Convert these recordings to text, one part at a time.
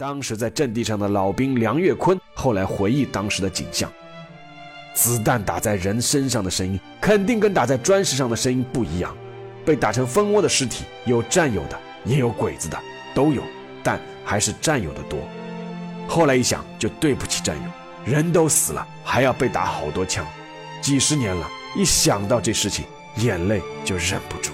当时在阵地上的老兵梁月坤后来回忆当时的景象：子弹打在人身上的声音，肯定跟打在砖石上的声音不一样。被打成蜂窝的尸体，有战友的，也有鬼子的，都有，但还是战友的多。后来一想，就对不起战友，人都死了，还要被打好多枪，几十年了，一想到这事情，眼泪就忍不住。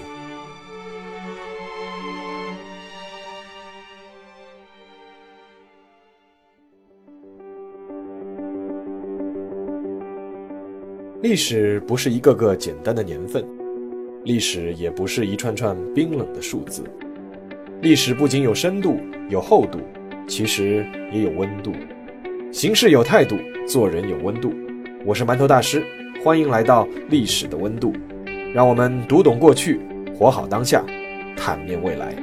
历史不是一个个简单的年份，历史也不是一串串冰冷的数字。历史不仅有深度、有厚度，其实也有温度。行事有态度，做人有温度。我是馒头大师，欢迎来到历史的温度，让我们读懂过去，活好当下，坦面未来。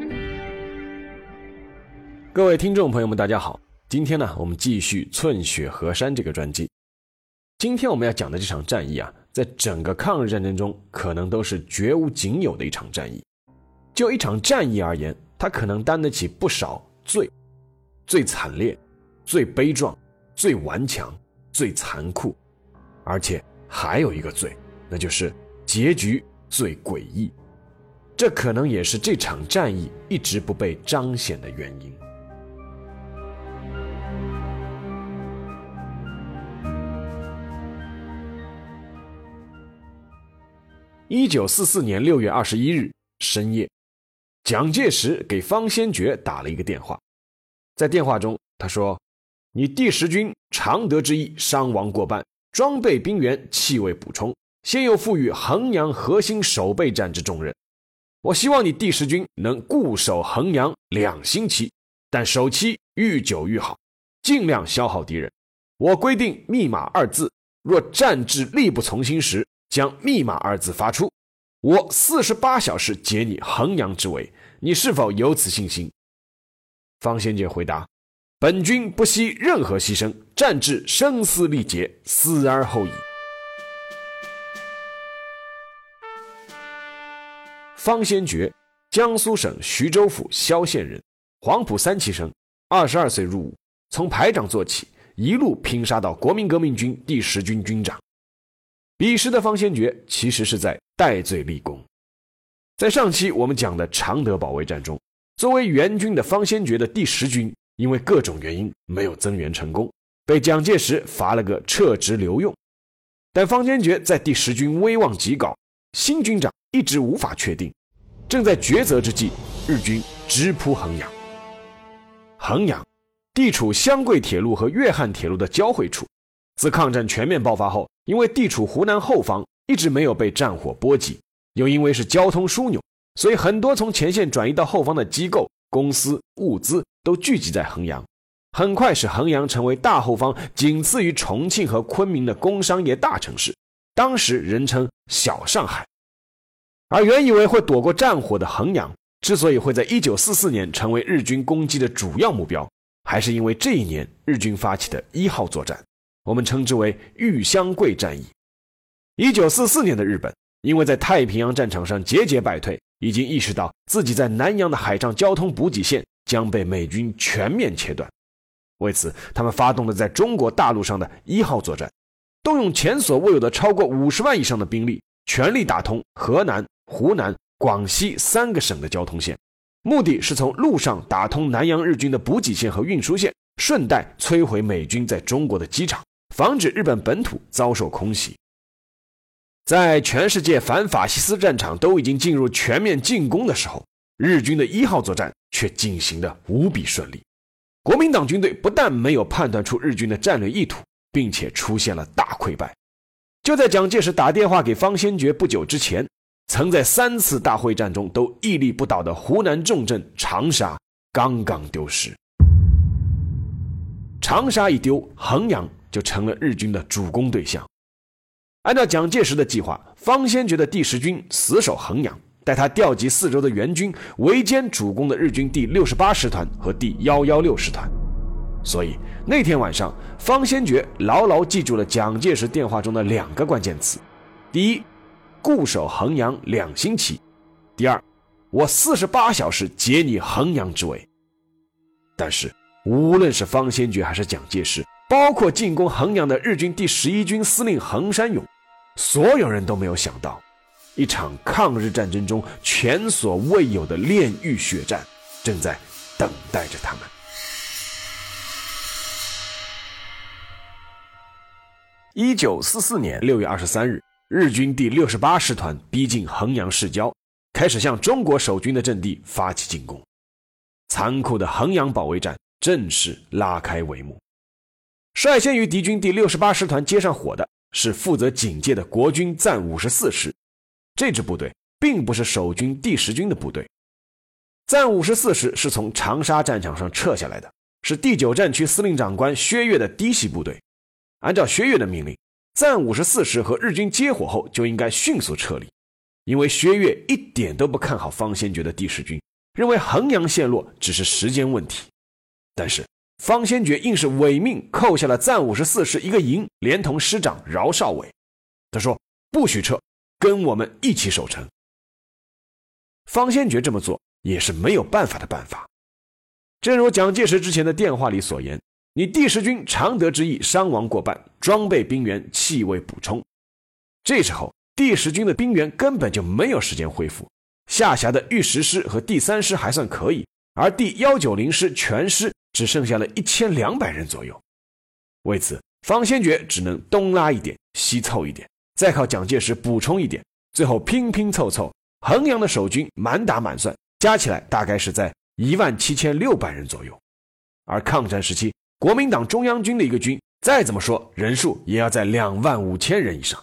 各位听众朋友们，大家好，今天呢，我们继续《寸雪河山》这个专辑。今天我们要讲的这场战役啊，在整个抗日战争中，可能都是绝无仅有的一场战役。就一场战役而言，它可能担得起不少最、最惨烈、最悲壮、最顽强、最残酷，而且还有一个最，那就是结局最诡异。这可能也是这场战役一直不被彰显的原因。一九四四年六月二十一日深夜，蒋介石给方先觉打了一个电话。在电话中，他说：“你第十军常德之役伤亡过半，装备兵员气未补充，现又赋予衡阳核心守备战之重任。我希望你第十军能固守衡阳两星期，但守期愈久愈好，尽量消耗敌人。我规定密码二字，若战至力不从心时。”将密码二字发出，我四十八小时解你衡阳之围，你是否有此信心？方先觉回答：“本军不惜任何牺牲，战至声嘶力竭，死而后已。”方先觉，江苏省徐州府萧县人，黄埔三期生，二十二岁入伍，从排长做起，一路拼杀到国民革命军第十军军长。彼时的方先觉其实是在戴罪立功。在上期我们讲的常德保卫战中，作为援军的方先觉的第十军，因为各种原因没有增援成功，被蒋介石罚了个撤职留用。但方先觉在第十军威望极高，新军长一直无法确定。正在抉择之际，日军直扑衡阳。衡阳地处湘桂铁路和粤汉铁路的交汇处。自抗战全面爆发后，因为地处湖南后方，一直没有被战火波及，又因为是交通枢纽，所以很多从前线转移到后方的机构、公司、物资都聚集在衡阳，很快使衡阳成为大后方仅次于重庆和昆明的工商业大城市，当时人称“小上海”。而原以为会躲过战火的衡阳，之所以会在1944年成为日军攻击的主要目标，还是因为这一年日军发起的一号作战。我们称之为玉香桂战役。一九四四年的日本，因为在太平洋战场上节节败退，已经意识到自己在南洋的海上交通补给线将被美军全面切断。为此，他们发动了在中国大陆上的一号作战，动用前所未有的超过五十万以上的兵力，全力打通河南、湖南、广西三个省的交通线，目的是从陆上打通南洋日军的补给线和运输线，顺带摧毁美军在中国的机场。防止日本本土遭受空袭。在全世界反法西斯战场都已经进入全面进攻的时候，日军的一号作战却进行的无比顺利。国民党军队不但没有判断出日军的战略意图，并且出现了大溃败。就在蒋介石打电话给方先觉不久之前，曾在三次大会战中都屹立不倒的湖南重镇长沙刚刚丢失。长沙一丢，衡阳。就成了日军的主攻对象。按照蒋介石的计划，方先觉的第十军死守衡阳，待他调集四周的援军围歼主攻的日军第六十八师团和第幺幺六师团。所以那天晚上，方先觉牢牢记住了蒋介石电话中的两个关键词：第一，固守衡阳两星期；第二，我四十八小时解你衡阳之围。但是无论是方先觉还是蒋介石，包括进攻衡阳的日军第十一军司令横山勇，所有人都没有想到，一场抗日战争中前所未有的炼狱血战正在等待着他们。一九四四年六月二十三日，日军第六十八师团逼近衡阳市郊，开始向中国守军的阵地发起进攻，残酷的衡阳保卫战。正式拉开帷幕。率先于敌军第六十八师团接上火的是负责警戒的国军暂五十四师。这支部队并不是守军第十军的部队。暂五十四师是从长沙战场上撤下来的，是第九战区司令长官薛岳的嫡系部队。按照薛岳的命令，暂五十四师和日军接火后就应该迅速撤离，因为薛岳一点都不看好方先觉的第十军，认为衡阳陷落只是时间问题。但是方先觉硬是违命扣下了暂五十四师一个营，连同师长饶少伟。他说：“不许撤，跟我们一起守城。”方先觉这么做也是没有办法的办法。正如蒋介石之前的电话里所言：“你第十军常德之役伤亡过半，装备兵员气未补充。”这时候第十军的兵员根本就没有时间恢复，下辖的御十师和第三师还算可以，而第幺九零师全师。只剩下了一千两百人左右，为此，方先觉只能东拉一点，西凑一点，再靠蒋介石补充一点，最后拼拼凑凑，衡阳的守军满打满算加起来大概是在一万七千六百人左右。而抗战时期，国民党中央军的一个军，再怎么说人数也要在两万五千人以上，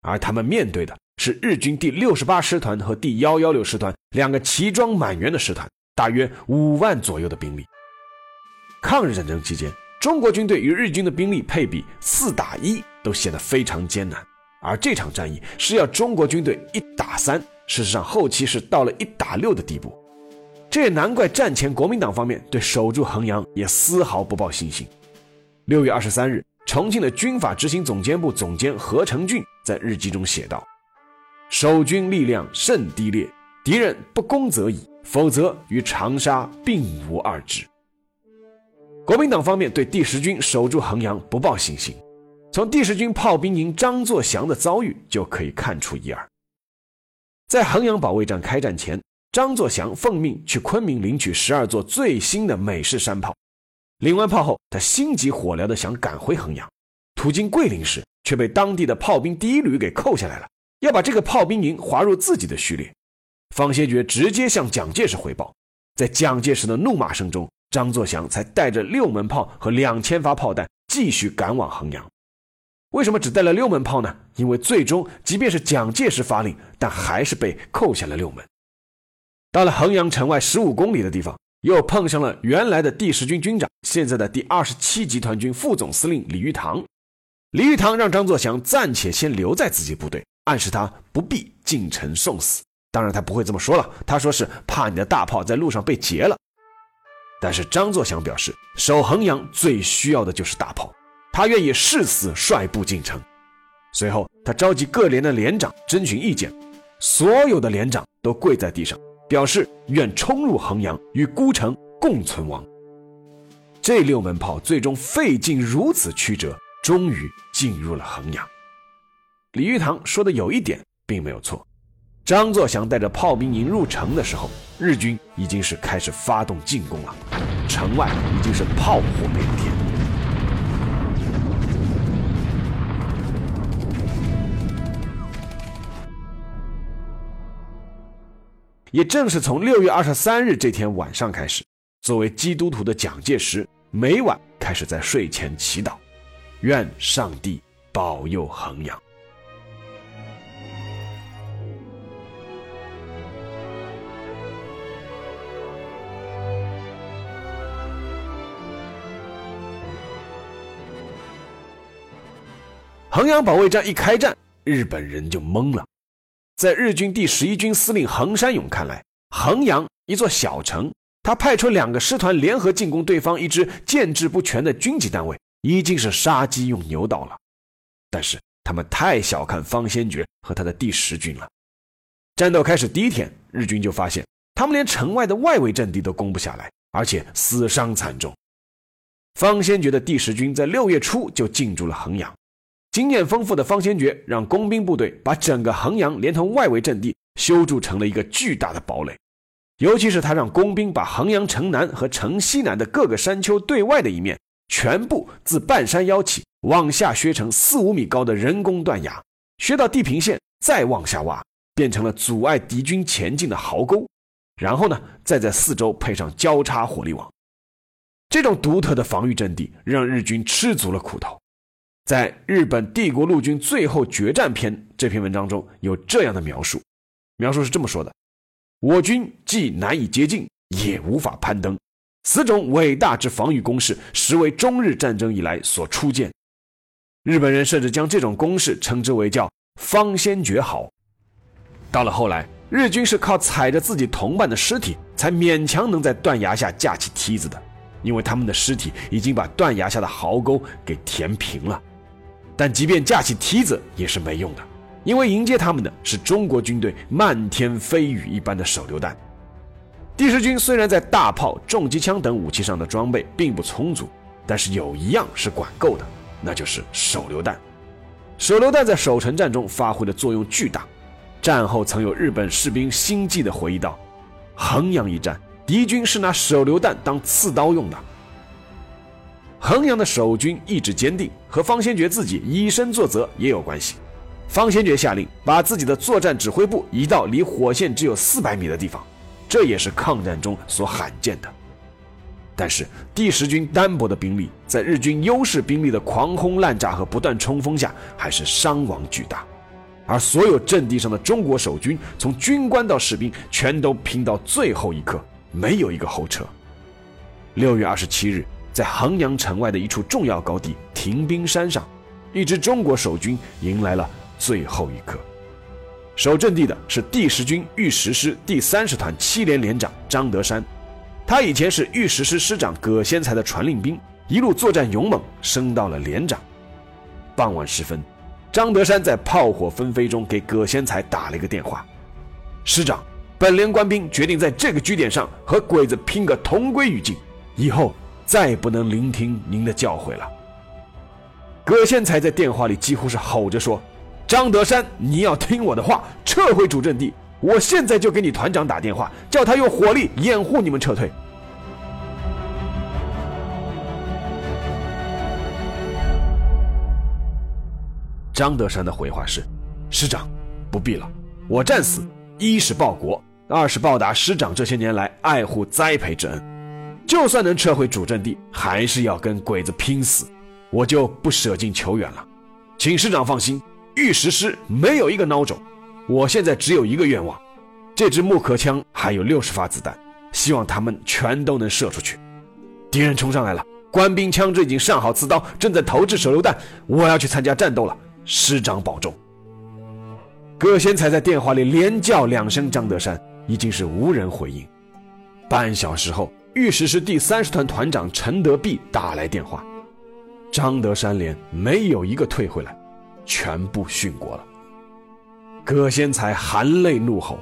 而他们面对的是日军第六十八师团和第幺幺六师团两个齐装满员的师团，大约五万左右的兵力。抗日战争期间，中国军队与日军的兵力配比四打一都显得非常艰难，而这场战役是要中国军队一打三，事实上后期是到了一打六的地步。这也难怪战前国民党方面对守住衡阳也丝毫不抱信心。六月二十三日，重庆的军法执行总监部总监何成俊在日记中写道：“守军力量甚低劣，敌人不攻则已，否则与长沙并无二致。”国民党方面对第十军守住衡阳不抱信心，从第十军炮兵营张作祥的遭遇就可以看出一二。在衡阳保卫战开战前，张作祥奉命去昆明领取十二座最新的美式山炮，领完炮后，他心急火燎地想赶回衡阳，途经桂林时，却被当地的炮兵第一旅给扣下来了，要把这个炮兵营划入自己的序列。方先觉直接向蒋介石汇报，在蒋介石的怒骂声中。张作祥才带着六门炮和两千发炮弹继续赶往衡阳。为什么只带了六门炮呢？因为最终即便是蒋介石发令，但还是被扣下了六门。到了衡阳城外十五公里的地方，又碰上了原来的第十军军长，现在的第二十七集团军副总司令李玉堂。李玉堂让张作祥暂且先留在自己部队，暗示他不必进城送死。当然，他不会这么说了，他说是怕你的大炮在路上被劫了。但是张作祥表示，守衡阳最需要的就是大炮，他愿意誓死率部进城。随后，他召集各连的连长征询意见，所有的连长都跪在地上，表示愿冲入衡阳，与孤城共存亡。这六门炮最终费尽如此曲折，终于进入了衡阳。李玉堂说的有一点并没有错。张作祥带着炮兵营入城的时候，日军已经是开始发动进攻了，城外已经是炮火连天。也正是从六月二十三日这天晚上开始，作为基督徒的蒋介石每晚开始在睡前祈祷，愿上帝保佑衡阳。衡阳保卫战一开战，日本人就懵了。在日军第十一军司令横山勇看来，衡阳一座小城，他派出两个师团联合进攻对方一支建制不全的军级单位，已经是杀鸡用牛刀了。但是他们太小看方先觉和他的第十军了。战斗开始第一天，日军就发现他们连城外的外围阵地都攻不下来，而且死伤惨重，方先觉的第十军在六月初就进驻了衡阳。经验丰富的方先觉让工兵部队把整个衡阳连同外围阵地修筑成了一个巨大的堡垒，尤其是他让工兵把衡阳城南和城西南的各个山丘对外的一面全部自半山腰起往下削成四五米高的人工断崖，削到地平线再往下挖，变成了阻碍敌军前进的壕沟。然后呢，再在四周配上交叉火力网。这种独特的防御阵地让日军吃足了苦头。在《日本帝国陆军最后决战篇》这篇文章中有这样的描述，描述是这么说的：我军既难以接近，也无法攀登。此种伟大之防御工事，实为中日战争以来所初见。日本人甚至将这种工事称之为叫“方先觉壕”。到了后来，日军是靠踩着自己同伴的尸体，才勉强能在断崖下架起梯子的，因为他们的尸体已经把断崖下的壕沟给填平了。但即便架起梯子也是没用的，因为迎接他们的是中国军队漫天飞雨一般的手榴弹。第十军虽然在大炮、重机枪等武器上的装备并不充足，但是有一样是管够的，那就是手榴弹。手榴弹在守城战中发挥的作用巨大。战后曾有日本士兵心悸地回忆道：“衡阳一战，敌军是拿手榴弹当刺刀用的。”衡阳的守军意志坚定，和方先觉自己以身作则也有关系。方先觉下令把自己的作战指挥部移到离火线只有四百米的地方，这也是抗战中所罕见的。但是第十军单薄的兵力，在日军优势兵力的狂轰滥炸和不断冲锋下，还是伤亡巨大。而所有阵地上的中国守军，从军官到士兵，全都拼到最后一刻，没有一个后撤。六月二十七日。在衡阳城外的一处重要高地停兵山上，一支中国守军迎来了最后一刻。守阵地的是第十军御十师第三十团七连连长张德山，他以前是御十师师长葛先才的传令兵，一路作战勇猛，升到了连长。傍晚时分，张德山在炮火纷飞中给葛先才打了一个电话：“师长，本连官兵决定在这个据点上和鬼子拼个同归于尽，以后。”再不能聆听您的教诲了。葛先才在电话里几乎是吼着说：“张德山，你要听我的话，撤回主阵地！我现在就给你团长打电话，叫他用火力掩护你们撤退。”张德山的回话是：“师长，不必了，我战死，一是报国，二是报答师长这些年来爱护栽培之恩。”就算能撤回主阵地，还是要跟鬼子拼死，我就不舍近求远了。请师长放心，御石师没有一个孬种。我现在只有一个愿望，这支木壳枪还有六十发子弹，希望他们全都能射出去。敌人冲上来了，官兵枪支已经上好刺刀，正在投掷手榴弹。我要去参加战斗了，师长保重。葛先才在电话里连叫两声张德山，已经是无人回应。半小时后。御史师第三十团团长陈德弼打来电话，张德山连没有一个退回来，全部殉国了。葛先才含泪怒吼：“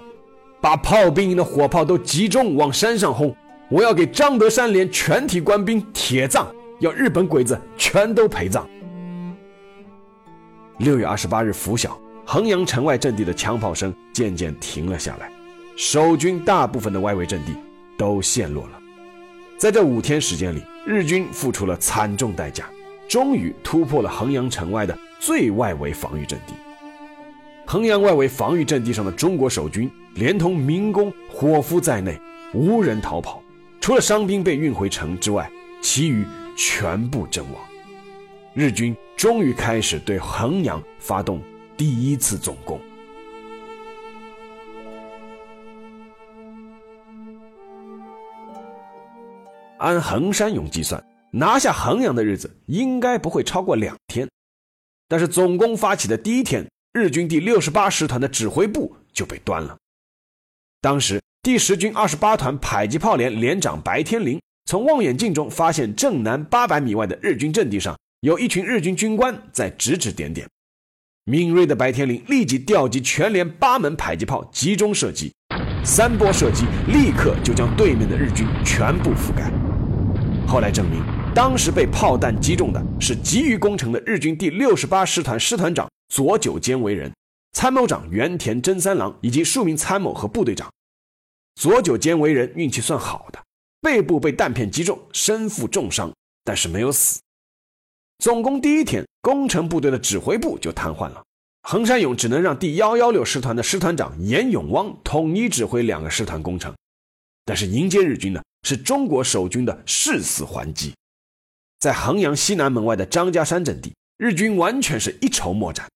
把炮兵营的火炮都集中往山上轰！我要给张德山连全体官兵铁葬，要日本鬼子全都陪葬。”六月二十八日拂晓，衡阳城外阵地的枪炮声渐渐停了下来，守军大部分的外围阵地都陷落了。在这五天时间里，日军付出了惨重代价，终于突破了衡阳城外的最外围防御阵地。衡阳外围防御阵地上的中国守军，连同民工、伙夫在内，无人逃跑，除了伤兵被运回城之外，其余全部阵亡。日军终于开始对衡阳发动第一次总攻。按衡山勇计算，拿下衡阳的日子应该不会超过两天。但是总攻发起的第一天，日军第六十八师团的指挥部就被端了。当时第十军二十八团迫击炮连连长白天林从望远镜中发现正南八百米外的日军阵地上有一群日军军官在指指点点。敏锐的白天林立即调集全连八门迫击炮集中射击，三波射击立刻就将对面的日军全部覆盖。后来证明，当时被炮弹击中的是急于攻城的日军第六十八师团师团长佐久间为人、参谋长原田真三郎以及数名参谋和部队长。佐久间为人运气算好的，背部被弹片击中，身负重伤，但是没有死。总攻第一天，攻城部队的指挥部就瘫痪了，横山勇只能让第幺幺六师团的师团长岩永汪统一指挥两个师团攻城。但是迎接日军的是中国守军的誓死还击。在衡阳西南门外的张家山阵地，日军完全是一筹莫展。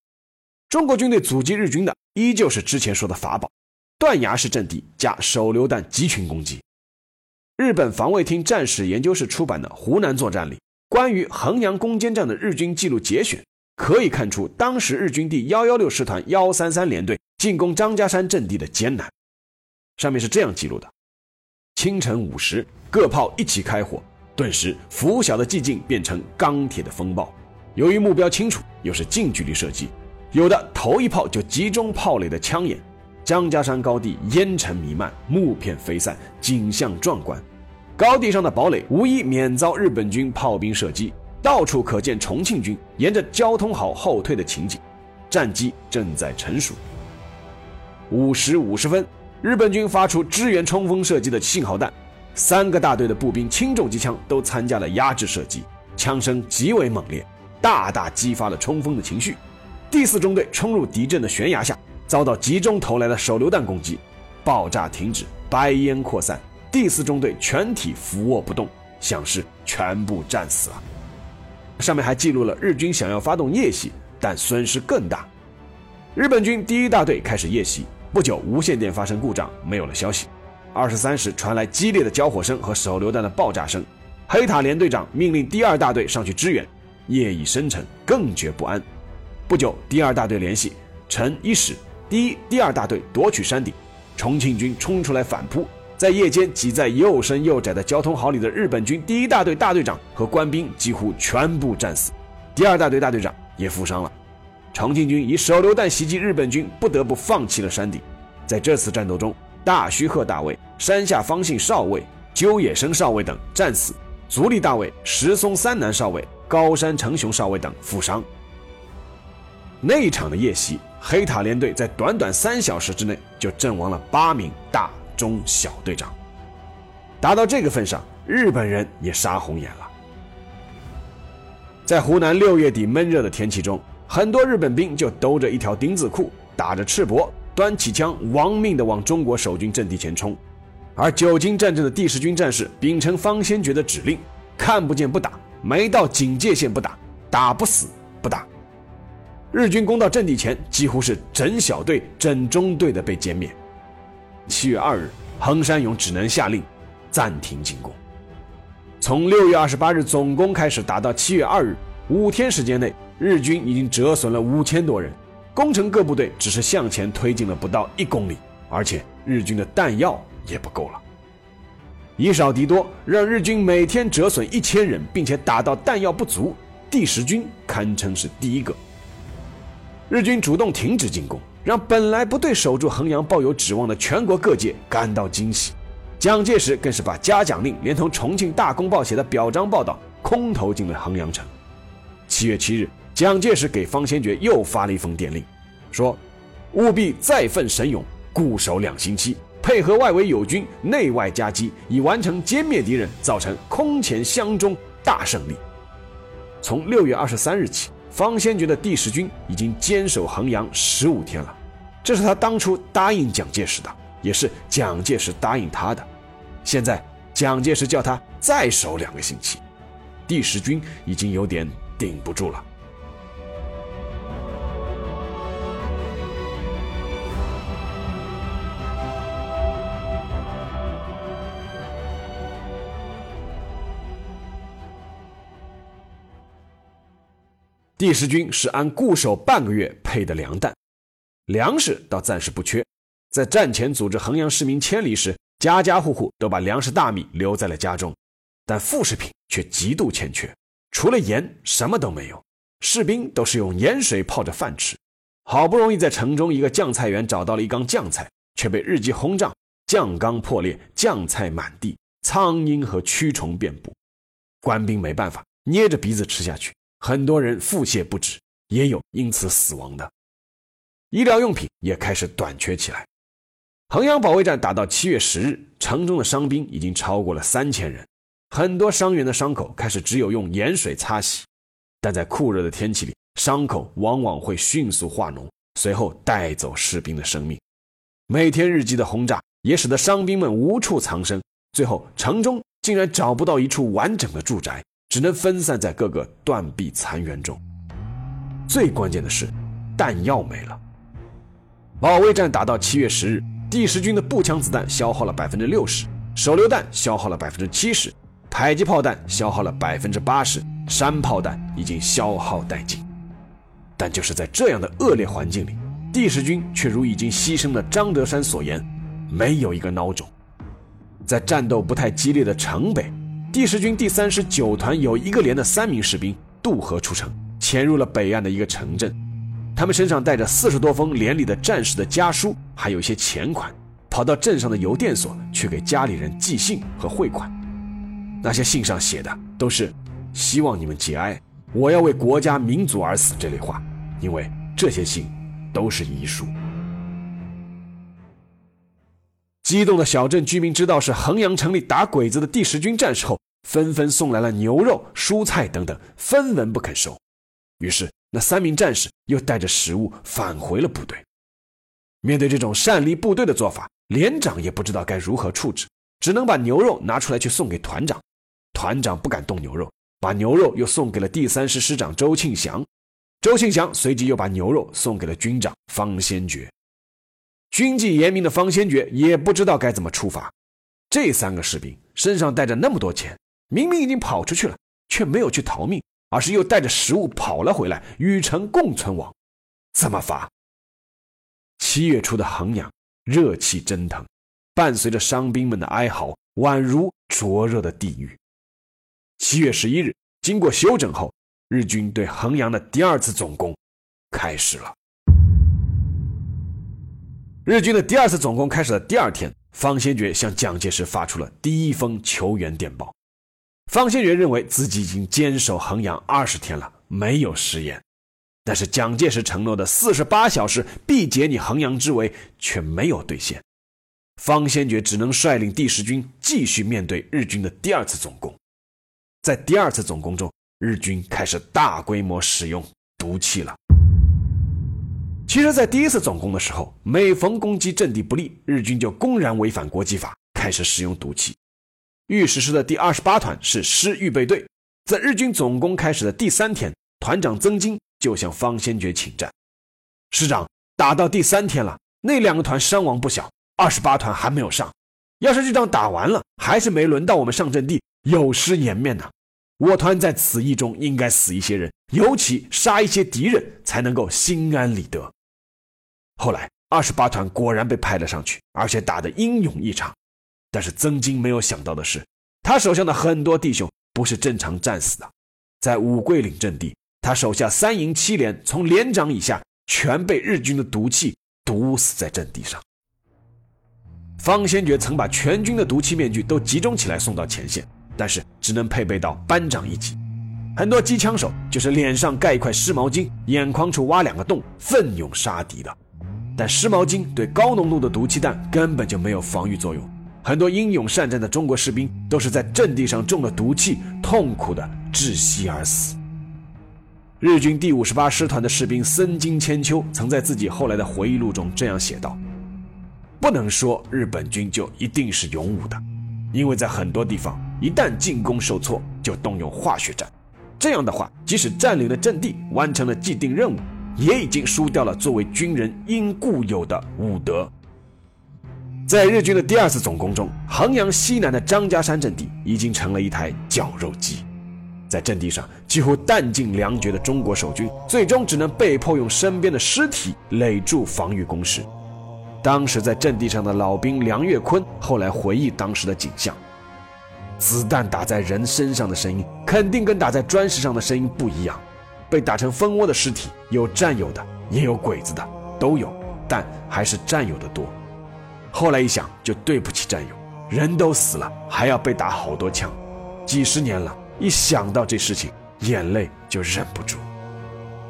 中国军队阻击日军的依旧是之前说的法宝——断崖式阵地加手榴弹集群攻击。日本防卫厅战史研究室出版的《湖南作战》里关于衡阳攻坚战的日军记录节选，可以看出当时日军第幺幺六师团幺三三联队进攻张家山阵地的艰难。上面是这样记录的：清晨五时，各炮一起开火。顿时，拂晓的寂静变成钢铁的风暴。由于目标清楚，又是近距离射击，有的头一炮就击中炮垒的枪眼。张家山高地烟尘弥漫，木片飞散，景象壮观。高地上的堡垒无一免遭日本军炮兵射击，到处可见重庆军沿着交通壕后退的情景。战机正在成熟。五时五十分，日本军发出支援冲锋射击的信号弹。三个大队的步兵轻重机枪都参加了压制射击，枪声极为猛烈，大大激发了冲锋的情绪。第四中队冲入敌阵的悬崖下，遭到集中投来的手榴弹攻击，爆炸停止，白烟扩散，第四中队全体伏卧不动，像是全部战死了。上面还记录了日军想要发动夜袭，但损失更大。日本军第一大队开始夜袭，不久无线电发生故障，没有了消息。二十三时传来激烈的交火声和手榴弹的爆炸声，黑塔连队长命令第二大队上去支援。夜已深沉，更觉不安。不久，第二大队联系，陈一使第一、第二大队夺取山顶。重庆军冲出来反扑，在夜间挤在又深又窄的交通壕里的日本军第一大队大队长和官兵几乎全部战死，第二大队大队长也负伤了。重庆军以手榴弹袭击日本军，不得不放弃了山顶。在这次战斗中，大须贺大尉、山下方信少尉、鸠野生少尉等战死，足利大尉、石松三男少尉、高山成雄少尉等负伤。那一场的夜袭，黑塔连队在短短三小时之内就阵亡了八名大、中、小队长。达到这个份上，日本人也杀红眼了。在湖南六月底闷热的天气中，很多日本兵就兜着一条丁字裤，打着赤膊。端起枪，亡命的往中国守军阵地前冲，而久经战阵的第十军战士秉承方先觉的指令，看不见不打，没到警戒线不打，打不死不打。日军攻到阵地前，几乎是整小队、整中队的被歼灭。七月二日，横山勇只能下令暂停进攻。从六月二十八日总攻开始，打到七月二日，五天时间内，日军已经折损了五千多人。攻城各部队只是向前推进了不到一公里，而且日军的弹药也不够了。以少敌多，让日军每天折损一千人，并且打到弹药不足，第十军堪称是第一个。日军主动停止进攻，让本来不对守住衡阳抱有指望的全国各界感到惊喜。蒋介石更是把嘉奖令连同重庆大公报写的表彰报道空投进了衡阳城。七月七日。蒋介石给方先觉又发了一封电令，说：“务必再奋神勇，固守两星期，配合外围友军内外夹击，以完成歼灭敌人，造成空前湘中大胜利。”从六月二十三日起，方先觉的第十军已经坚守衡阳十五天了。这是他当初答应蒋介石的，也是蒋介石答应他的。现在蒋介石叫他再守两个星期，第十军已经有点顶不住了。第十军是按固守半个月配的粮弹，粮食倒暂时不缺。在战前组织衡阳市民迁离时，家家户户都把粮食大米留在了家中，但副食品却极度欠缺，除了盐什么都没有。士兵都是用盐水泡着饭吃。好不容易在城中一个酱菜园找到了一缸酱菜，却被日机轰炸，酱缸破裂，酱菜满地，苍蝇和蛆虫遍布。官兵没办法，捏着鼻子吃下去。很多人腹泻不止，也有因此死亡的。医疗用品也开始短缺起来。衡阳保卫战打到七月十日，城中的伤兵已经超过了三千人，很多伤员的伤口开始只有用盐水擦洗，但在酷热的天气里，伤口往往会迅速化脓，随后带走士兵的生命。每天日机的轰炸也使得伤兵们无处藏身，最后城中竟然找不到一处完整的住宅。只能分散在各个断壁残垣中。最关键的是，弹药没了。保卫战打到七月十日，第十军的步枪子弹消耗了百分之六十，手榴弹消耗了百分之七十，迫击炮弹消耗了百分之八十，山炮弹已经消耗殆尽。但就是在这样的恶劣环境里，第十军却如已经牺牲的张德山所言，没有一个孬种。在战斗不太激烈的城北。第十军第三十九团有一个连的三名士兵渡河出城，潜入了北岸的一个城镇。他们身上带着四十多封连里的战士的家书，还有一些钱款，跑到镇上的邮电所去给家里人寄信和汇款。那些信上写的都是“希望你们节哀，我要为国家民族而死”这类话，因为这些信都是遗书。激动的小镇居民知道是衡阳城里打鬼子的第十军战士后，纷纷送来了牛肉、蔬菜等等，分文不肯收。于是，那三名战士又带着食物返回了部队。面对这种擅离部队的做法，连长也不知道该如何处置，只能把牛肉拿出来去送给团长。团长不敢动牛肉，把牛肉又送给了第三师师长周庆祥。周庆祥随即又把牛肉送给了军长方先觉。军纪严明的方先觉也不知道该怎么处罚这三个士兵，身上带着那么多钱，明明已经跑出去了，却没有去逃命，而是又带着食物跑了回来，与城共存亡，怎么罚？七月初的衡阳，热气蒸腾，伴随着伤兵们的哀嚎，宛如灼热的地狱。七月十一日，经过休整后，日军对衡阳的第二次总攻开始了。日军的第二次总攻开始的第二天，方先觉向蒋介石发出了第一封求援电报。方先觉认为自己已经坚守衡阳二十天了，没有食言，但是蒋介石承诺的四十八小时必解你衡阳之围却没有兑现。方先觉只能率领第十军继续面对日军的第二次总攻。在第二次总攻中，日军开始大规模使用毒气了。其实，在第一次总攻的时候，每逢攻击阵地不利，日军就公然违反国际法，开始使用毒气。御史师的第二十八团是师预备队，在日军总攻开始的第三天，团长曾金就向方先觉请战：“师长，打到第三天了，那两个团伤亡不小，二十八团还没有上。要是这仗打完了，还是没轮到我们上阵地，有失颜面呐。我团在此役中应该死一些人，尤其杀一些敌人，才能够心安理得。”后来，二十八团果然被派了上去，而且打得英勇异常。但是曾经没有想到的是，他手下的很多弟兄不是正常战死的。在五桂岭阵地，他手下三营七连从连长以下全被日军的毒气毒死在阵地上。方先觉曾把全军的毒气面具都集中起来送到前线，但是只能配备到班长一级。很多机枪手就是脸上盖一块湿毛巾，眼眶处挖两个洞，奋勇杀敌的。但湿毛巾对高浓度的毒气弹根本就没有防御作用，很多英勇善战的中国士兵都是在阵地上中了毒气，痛苦的窒息而死。日军第五十八师团的士兵森金千秋曾在自己后来的回忆录中这样写道：“不能说日本军就一定是勇武的，因为在很多地方，一旦进攻受挫，就动用化学战，这样的话，即使占领了阵地，完成了既定任务。”也已经输掉了作为军人应固有的武德。在日军的第二次总攻中，衡阳西南的张家山阵地已经成了一台绞肉机，在阵地上几乎弹尽粮绝的中国守军，最终只能被迫用身边的尸体垒住防御工事。当时在阵地上的老兵梁月坤后来回忆当时的景象：子弹打在人身上的声音，肯定跟打在砖石上的声音不一样。被打成蜂窝的尸体，有战友的，也有鬼子的，都有，但还是战友的多。后来一想，就对不起战友，人都死了，还要被打好多枪，几十年了，一想到这事情，眼泪就忍不住。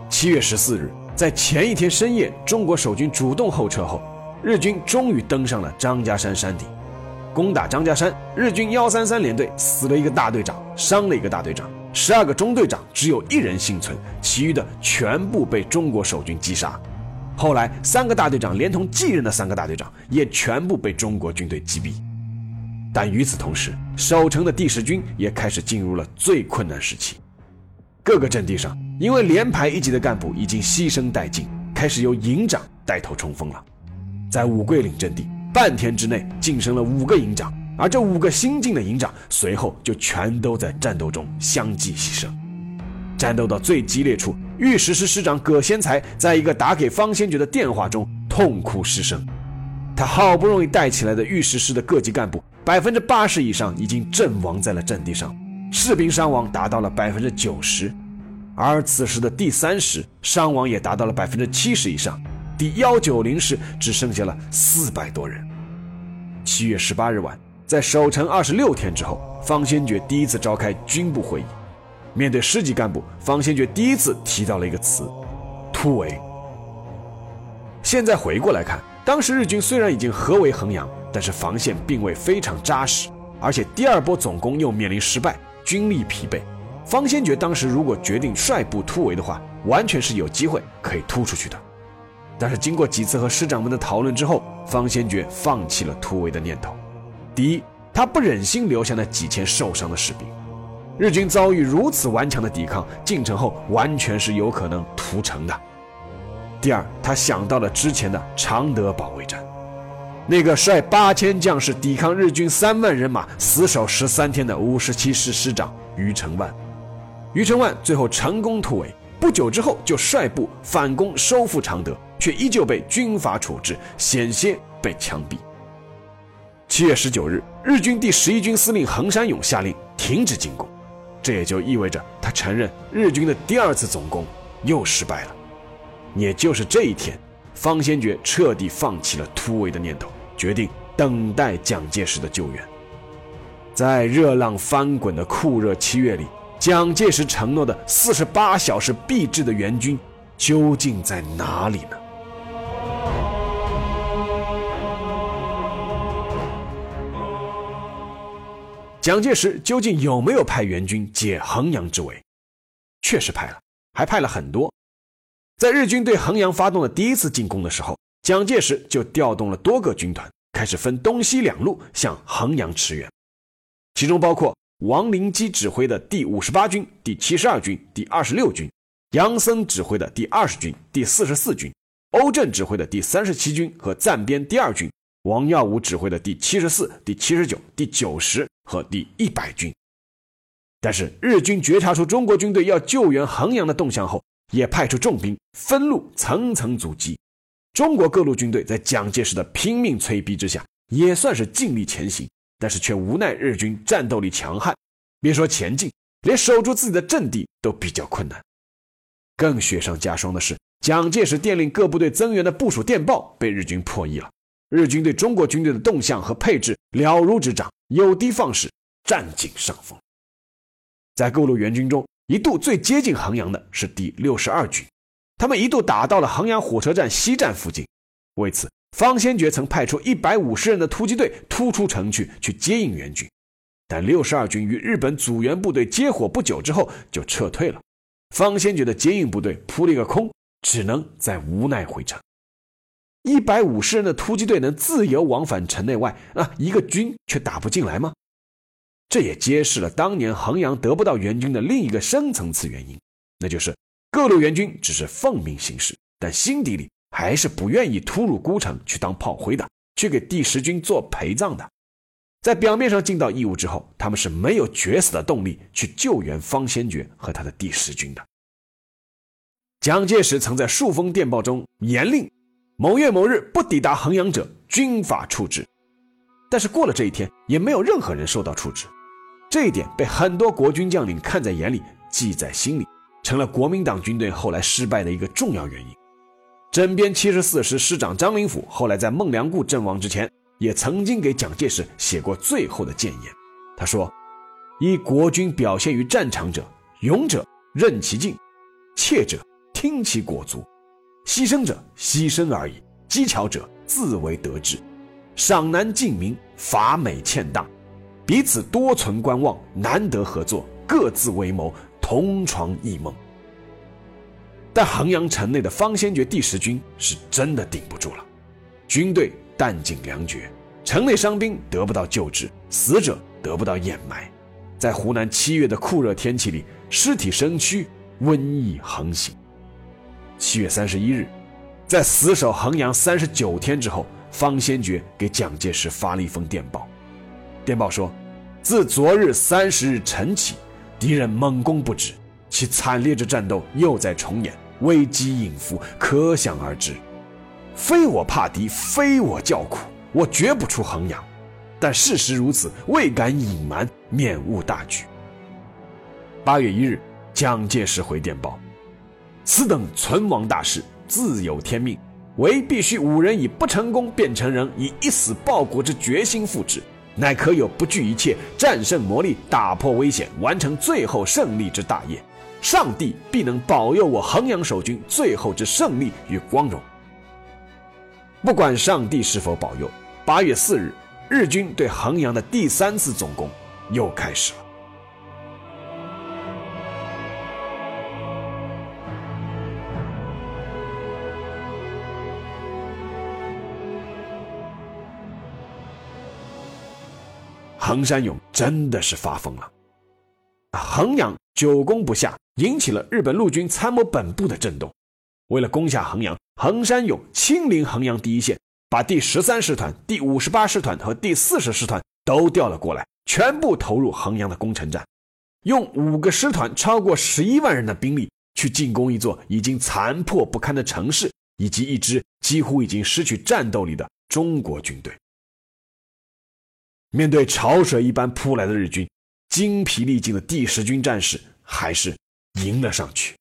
七月十四日，在前一天深夜，中国守军主动后撤后，日军终于登上了张家山山顶。攻打张家山，日军幺三三联队死了一个大队长，伤了一个大队长，十二个中队长只有一人幸存，其余的全部被中国守军击杀。后来，三个大队长连同继任的三个大队长也全部被中国军队击毙。但与此同时，守城的第十军也开始进入了最困难时期。各个阵地上，因为连排一级的干部已经牺牲殆尽，开始由营长带头冲锋了。在五桂岭阵地。半天之内晋升了五个营长，而这五个新晋的营长随后就全都在战斗中相继牺牲。战斗到最激烈处，御史师师长葛先才在一个打给方先觉的电话中痛哭失声。他好不容易带起来的御史师的各级干部，百分之八十以上已经阵亡在了阵地上，士兵伤亡达到了百分之九十，而此时的第三师伤亡也达到了百分之七十以上。第幺九零师只剩下了四百多人。七月十八日晚，在守城二十六天之后，方先觉第一次召开军部会议。面对师级干部，方先觉第一次提到了一个词：突围。现在回过来看，当时日军虽然已经合围衡阳，但是防线并未非常扎实，而且第二波总攻又面临失败，军力疲惫。方先觉当时如果决定率部突围的话，完全是有机会可以突出去的。但是经过几次和师长们的讨论之后，方先觉放弃了突围的念头。第一，他不忍心留下那几千受伤的士兵，日军遭遇如此顽强的抵抗，进城后完全是有可能屠城的。第二，他想到了之前的常德保卫战，那个率八千将士抵抗日军三万人马，死守十三天的五十七师师长余承万。余承万最后成功突围，不久之后就率部反攻收复常德。却依旧被军法处置，险些被枪毙。七月十九日，日军第十一军司令横山勇下令停止进攻，这也就意味着他承认日军的第二次总攻又失败了。也就是这一天，方先觉彻底放弃了突围的念头，决定等待蒋介石的救援。在热浪翻滚的酷热七月里，蒋介石承诺的四十八小时必至的援军究竟在哪里呢？蒋介石究竟有没有派援军解衡阳之围？确实派了，还派了很多。在日军对衡阳发动了第一次进攻的时候，蒋介石就调动了多个军团，开始分东西两路向衡阳驰援。其中包括王灵基指挥的第五十八军、第七十二军、第二十六军，杨森指挥的第二十军、第四十四军，欧震指挥的第三十七军和暂编第二军。王耀武指挥的第七十四、第七十九、第九十和第一百军，但是日军觉察出中国军队要救援衡阳的动向后，也派出重兵分路层层阻击。中国各路军队在蒋介石的拼命催逼之下，也算是尽力前行，但是却无奈日军战斗力强悍，别说前进，连守住自己的阵地都比较困难。更雪上加霜的是，蒋介石电令各部队增援的部署电报被日军破译了。日军对中国军队的动向和配置了如指掌，有的放矢，占尽上风。在各路援军中，一度最接近衡阳的是第六十二军，他们一度打到了衡阳火车站西站附近。为此，方先觉曾派出一百五十人的突击队突出城去，去接应援军。但六十二军与日本阻援部队接火不久之后就撤退了，方先觉的接应部队扑了一个空，只能再无奈回城。一百五十人的突击队能自由往返城内外，啊，一个军却打不进来吗？这也揭示了当年衡阳得不到援军的另一个深层次原因，那就是各路援军只是奉命行事，但心底里还是不愿意突入孤城去当炮灰的，去给第十军做陪葬的。在表面上尽到义务之后，他们是没有决死的动力去救援方先觉和他的第十军的。蒋介石曾在数封电报中严令。某月某日不抵达衡阳者，军法处置。但是过了这一天，也没有任何人受到处置。这一点被很多国军将领看在眼里，记在心里，成了国民党军队后来失败的一个重要原因。整编七十四师师长张灵甫后来在孟良崮阵亡之前，也曾经给蒋介石写过最后的谏言。他说：“一国军表现于战场者，勇者任其进，怯者听其果足，牺牲者牺牲而已，机巧者自为得志，赏难尽民，伐美欠当，彼此多存观望，难得合作，各自为谋，同床异梦。但衡阳城内的方先觉第十军是真的顶不住了，军队弹尽粮绝，城内伤兵得不到救治，死者得不到掩埋，在湖南七月的酷热天气里，尸体身躯，瘟疫横行。七月三十一日，在死守衡阳三十九天之后，方先觉给蒋介石发了一封电报，电报说：“自昨日三十日晨起，敌人猛攻不止，其惨烈之战斗又在重演。”危机隐伏，可想而知。非我怕敌，非我叫苦，我绝不出衡阳。但事实如此，未敢隐瞒，免误大局。八月一日，蒋介石回电报：此等存亡大事，自有天命，唯必须五人以不成功便成仁，以一死报国之决心复之，乃可有不惧一切，战胜魔力，打破危险，完成最后胜利之大业。上帝必能保佑我衡阳守军最后之胜利与光荣。不管上帝是否保佑，八月四日，日军对衡阳的第三次总攻又开始了。衡山勇真的是发疯了，衡阳久攻不下。引起了日本陆军参谋本部的震动。为了攻下衡阳，横山勇亲临衡阳第一线，把第十三师团、第五十八师团和第四十师团都调了过来，全部投入衡阳的攻城战，用五个师团超过十一万人的兵力去进攻一座已经残破不堪的城市，以及一支几乎已经失去战斗力的中国军队。面对潮水一般扑来的日军，精疲力尽的第十军战士还是。迎了上去，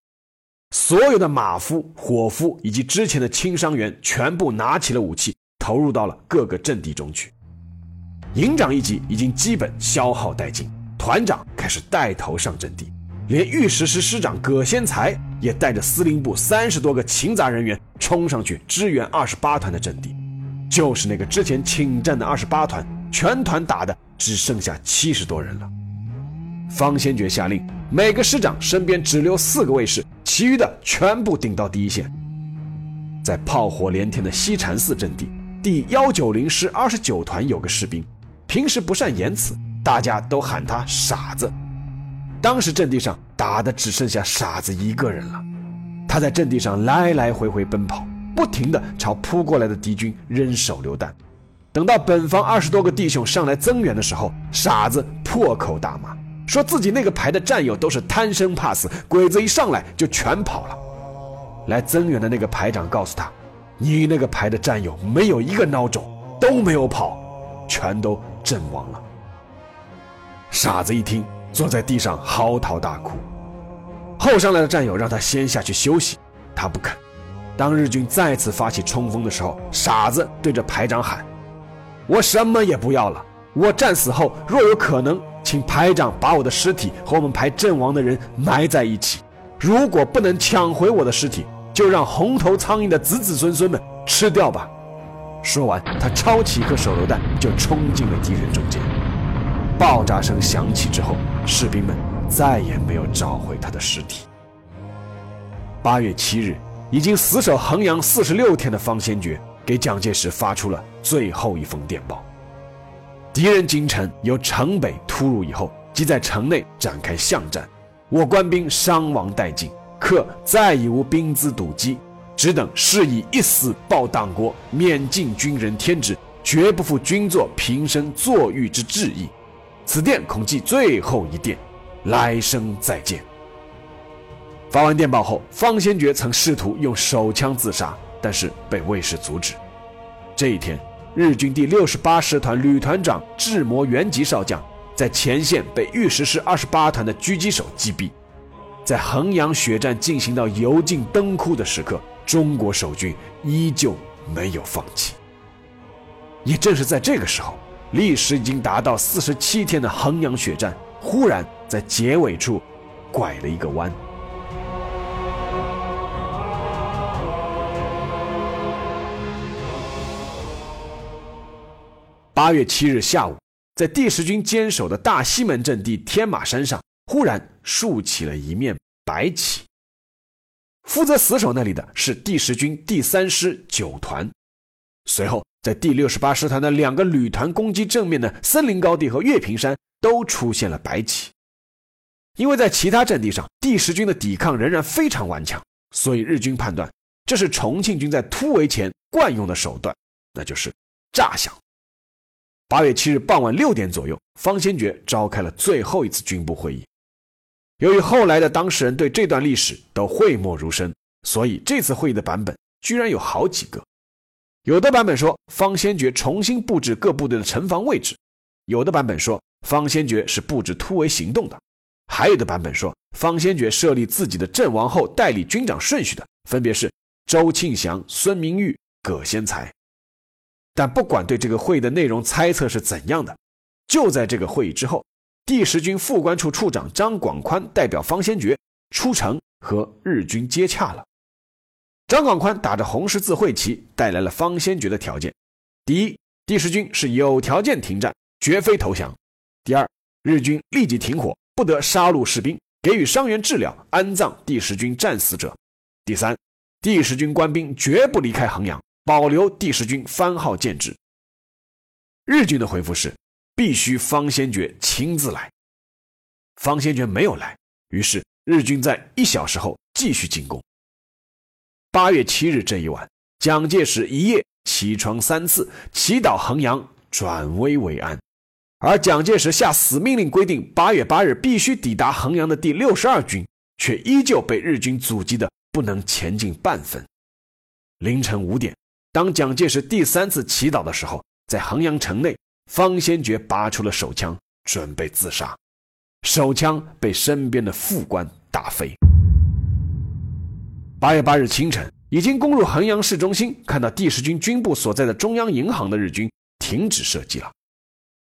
所有的马夫、伙夫以及之前的轻伤员全部拿起了武器，投入到了各个阵地中去。营长一级已经基本消耗殆尽，团长开始带头上阵地，连御史师师长葛先才也带着司令部三十多个勤杂人员冲上去支援二十八团的阵地。就是那个之前请战的二十八团，全团打的只剩下七十多人了。方先觉下令。每个师长身边只留四个卫士，其余的全部顶到第一线。在炮火连天的西禅寺阵地，第幺九零师二十九团有个士兵，平时不善言辞，大家都喊他傻子。当时阵地上打的只剩下傻子一个人了，他在阵地上来来回回奔跑，不停地朝扑过来的敌军扔手榴弹。等到本方二十多个弟兄上来增援的时候，傻子破口大骂。说自己那个排的战友都是贪生怕死，鬼子一上来就全跑了。来增援的那个排长告诉他：“你那个排的战友没有一个孬种，都没有跑，全都阵亡了。”傻子一听，坐在地上嚎啕大哭。后上来的战友让他先下去休息，他不肯。当日军再次发起冲锋的时候，傻子对着排长喊：“我什么也不要了，我战死后若有可能。”请排长把我的尸体和我们排阵亡的人埋在一起。如果不能抢回我的尸体，就让红头苍蝇的子子孙孙们吃掉吧。说完，他抄起一颗手榴弹就冲进了敌人中间。爆炸声响起之后，士兵们再也没有找回他的尸体。八月七日，已经死守衡阳四十六天的方先觉给蒋介石发出了最后一封电报。敌人京城由城北突入以后，即在城内展开巷战，我官兵伤亡殆尽，可再已无兵资堵击，只等是以一死报党国，免尽军人天职，绝不负军座平生坐狱之志意。此电恐寄最后一电，来生再见。发完电报后，方先觉曾试图用手枪自杀，但是被卫士阻止。这一天。日军第六十八师团旅团长智摩元吉少将在前线被御十师二十八团的狙击手击毙，在衡阳血战进行到油尽灯枯的时刻，中国守军依旧没有放弃。也正是在这个时候，历时已经达到四十七天的衡阳血战忽然在结尾处拐了一个弯。八月七日下午，在第十军坚守的大西门阵地天马山上，忽然竖起了一面白旗。负责死守那里的是第十军第三师九团。随后，在第六十八师团的两个旅团攻击正面的森林高地和月平山都出现了白旗。因为在其他阵地上，第十军的抵抗仍然非常顽强，所以日军判断这是重庆军在突围前惯用的手段，那就是诈降。八月七日傍晚六点左右，方先觉召开了最后一次军部会议。由于后来的当事人对这段历史都讳莫如深，所以这次会议的版本居然有好几个。有的版本说方先觉重新布置各部队的城防位置，有的版本说方先觉是布置突围行动的，还有的版本说方先觉设立自己的阵亡后代理军长顺序的，分别是周庆祥、孙明玉、葛先才。但不管对这个会议的内容猜测是怎样的，就在这个会议之后。第十军副官处处长张广宽代表方先觉出城和日军接洽了。张广宽打着红十字会旗带来了方先觉的条件：第一，第十军是有条件停战，绝非投降；第二，日军立即停火，不得杀戮士兵，给予伤员治疗，安葬第十军战死者；第三，第十军官兵绝不离开衡阳，保留第十军番号建制。日军的回复是。必须方先觉亲自来。方先觉没有来，于是日军在一小时后继续进攻。八月七日这一晚，蒋介石一夜起床三次，祈祷衡阳转危为安。而蒋介石下死命令规定八月八日必须抵达衡阳的第六十二军，却依旧被日军阻击的不能前进半分。凌晨五点，当蒋介石第三次祈祷的时候，在衡阳城内。方先觉拔出了手枪，准备自杀，手枪被身边的副官打飞。八月八日清晨，已经攻入衡阳市中心，看到第十军军部所在的中央银行的日军停止射击了。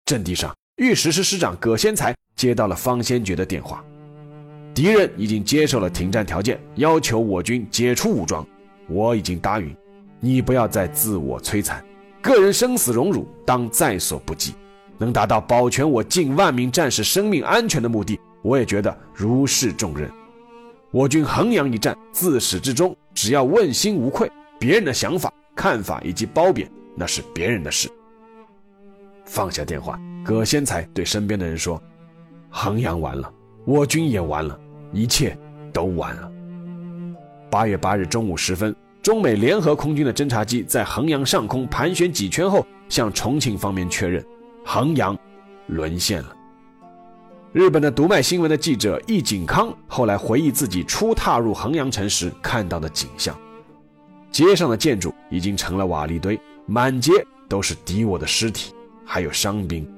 阵地上，御史师师长葛先才接到了方先觉的电话，敌人已经接受了停战条件，要求我军解除武装。我已经答应，你不要再自我摧残。个人生死荣辱当在所不计，能达到保全我近万名战士生命安全的目的，我也觉得如释重任。我军衡阳一战自始至终，只要问心无愧，别人的想法、看法以及褒贬，那是别人的事。放下电话，葛先才对身边的人说：“衡阳完了，我军也完了，一切都完了。”八月八日中午时分。中美联合空军的侦察机在衡阳上空盘旋几圈后，向重庆方面确认，衡阳沦陷了。日本的读卖新闻的记者易景康后来回忆自己初踏入衡阳城时看到的景象：街上的建筑已经成了瓦砾堆，满街都是敌我的尸体，还有伤兵，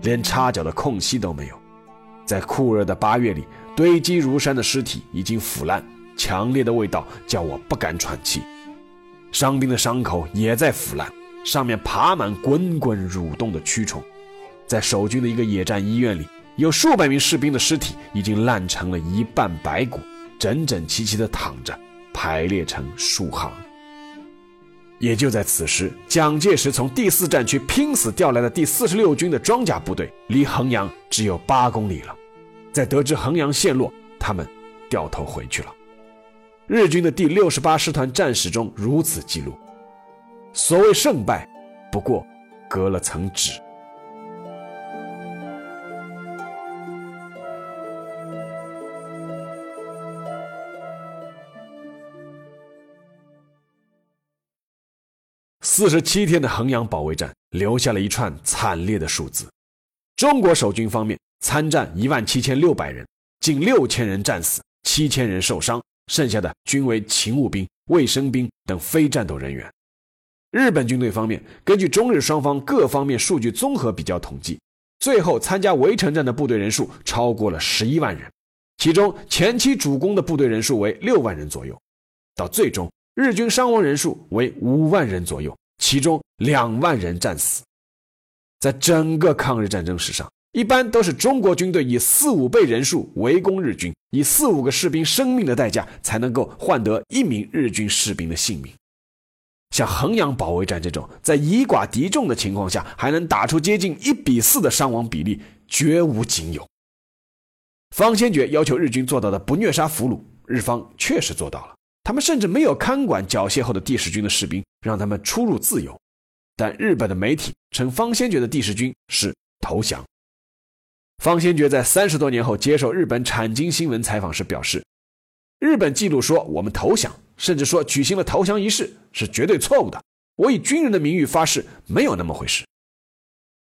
连插脚的空隙都没有。在酷热的八月里，堆积如山的尸体已经腐烂，强烈的味道叫我不敢喘气。伤兵的伤口也在腐烂，上面爬满滚滚蠕动的蛆虫。在守军的一个野战医院里，有数百名士兵的尸体已经烂成了一半白骨，整整齐齐地躺着，排列成数行。也就在此时，蒋介石从第四战区拼死调来的第四十六军的装甲部队，离衡阳只有八公里了。在得知衡阳陷落，他们掉头回去了。日军的第六十八师团战史中如此记录：所谓胜败，不过隔了层纸。四十七天的衡阳保卫战留下了一串惨烈的数字。中国守军方面参战一万七千六百人，近六千人战死，七千人受伤。剩下的均为勤务兵、卫生兵等非战斗人员。日本军队方面，根据中日双方各方面数据综合比较统计，最后参加围城战的部队人数超过了十一万人，其中前期主攻的部队人数为六万人左右。到最终，日军伤亡人数为五万人左右，其中两万人战死。在整个抗日战争史上，一般都是中国军队以四五倍人数围攻日军，以四五个士兵生命的代价才能够换得一名日军士兵的性命。像衡阳保卫战这种在以寡敌众的情况下还能打出接近一比四的伤亡比例，绝无仅有。方先觉要求日军做到的不虐杀俘虏，日方确实做到了。他们甚至没有看管缴械后的第十军的士兵，让他们出入自由。但日本的媒体称方先觉的第十军是投降。方先觉在三十多年后接受日本产经新闻采访时表示：“日本记录说我们投降，甚至说举行了投降仪式，是绝对错误的。我以军人的名誉发誓，没有那么回事。”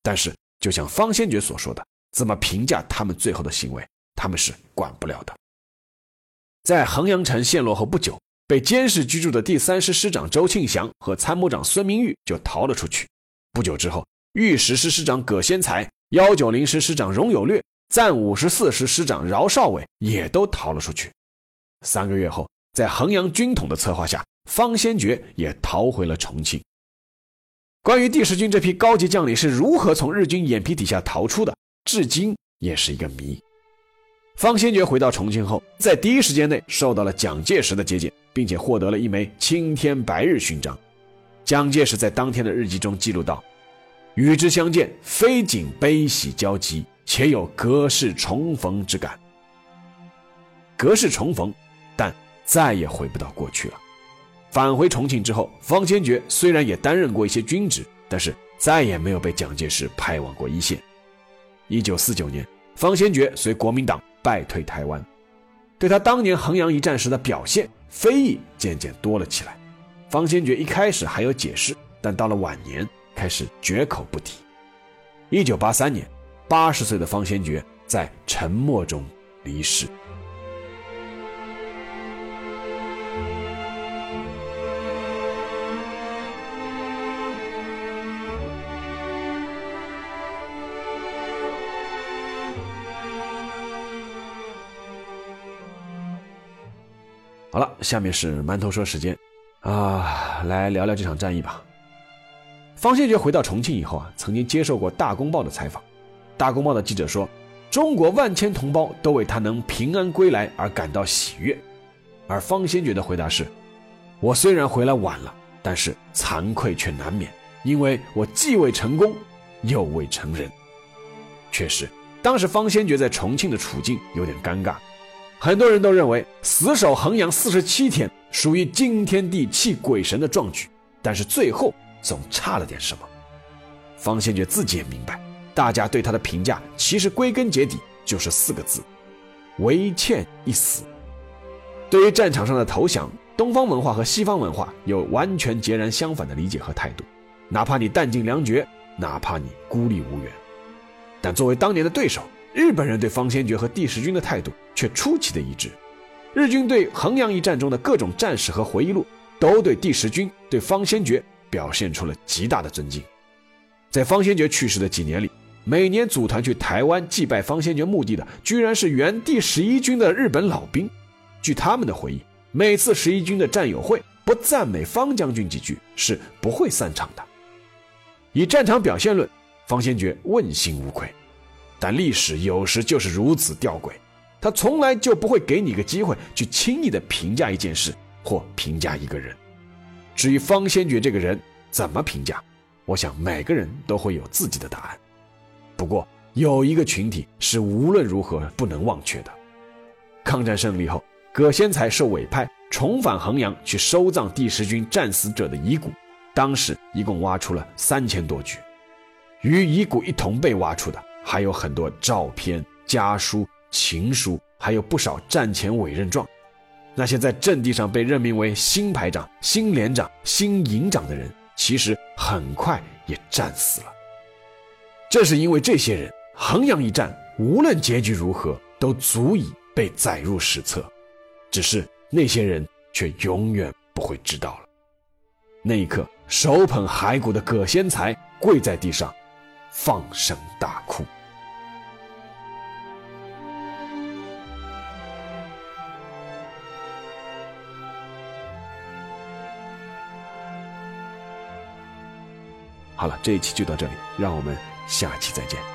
但是，就像方先觉所说的，怎么评价他们最后的行为，他们是管不了的。在衡阳城陷落后不久，被监视居住的第三师师长周庆祥和参谋长孙明玉就逃了出去。不久之后，御史师师长葛先才。幺九零师师长荣有略、暂五十四师师长饶少伟也都逃了出去。三个月后，在衡阳军统的策划下，方先觉也逃回了重庆。关于第十军这批高级将领是如何从日军眼皮底下逃出的，至今也是一个谜。方先觉回到重庆后，在第一时间内受到了蒋介石的接见，并且获得了一枚青天白日勋章。蒋介石在当天的日记中记录道。与之相见，非仅悲喜交集，且有隔世重逢之感。隔世重逢，但再也回不到过去了。返回重庆之后，方先觉虽然也担任过一些军职，但是再也没有被蒋介石派往过一线。一九四九年，方先觉随国民党败退台湾，对他当年衡阳一战时的表现，非议渐渐多了起来。方先觉一开始还有解释，但到了晚年。开始绝口不提。一九八三年，八十岁的方先觉在沉默中离世。好了，下面是馒头说时间啊，来聊聊这场战役吧。方先觉回到重庆以后啊，曾经接受过《大公报》的采访。《大公报》的记者说：“中国万千同胞都为他能平安归来而感到喜悦。”而方先觉的回答是：“我虽然回来晚了，但是惭愧却难免，因为我既未成功，又未成人。”确实，当时方先觉在重庆的处境有点尴尬。很多人都认为死守衡阳四十七天属于惊天地泣鬼神的壮举，但是最后。总差了点什么。方先觉自己也明白，大家对他的评价其实归根结底就是四个字：唯欠一死。对于战场上的投降，东方文化和西方文化有完全截然相反的理解和态度。哪怕你弹尽粮绝，哪怕你孤立无援，但作为当年的对手，日本人对方先觉和第十军的态度却出奇的一致。日军对衡阳一战中的各种战史和回忆录，都对第十军、对方先觉。表现出了极大的尊敬。在方先觉去世的几年里，每年组团去台湾祭拜方先觉墓地的，居然是原第十一军的日本老兵。据他们的回忆，每次十一军的战友会不赞美方将军几句是不会散场的。以战场表现论，方先觉问心无愧。但历史有时就是如此吊诡，他从来就不会给你个机会去轻易的评价一件事或评价一个人。至于方先觉这个人怎么评价，我想每个人都会有自己的答案。不过有一个群体是无论如何不能忘却的。抗战胜利后，葛先才受委派重返衡阳去收葬第十军战死者的遗骨，当时一共挖出了三千多具，与遗骨一同被挖出的还有很多照片、家书、情书，还有不少战前委任状。那些在阵地上被任命为新排长、新连长、新营长的人，其实很快也战死了。正是因为这些人，衡阳一战无论结局如何，都足以被载入史册。只是那些人却永远不会知道了。那一刻，手捧骸骨的葛先才跪在地上，放声大哭。好了，这一期就到这里，让我们下期再见。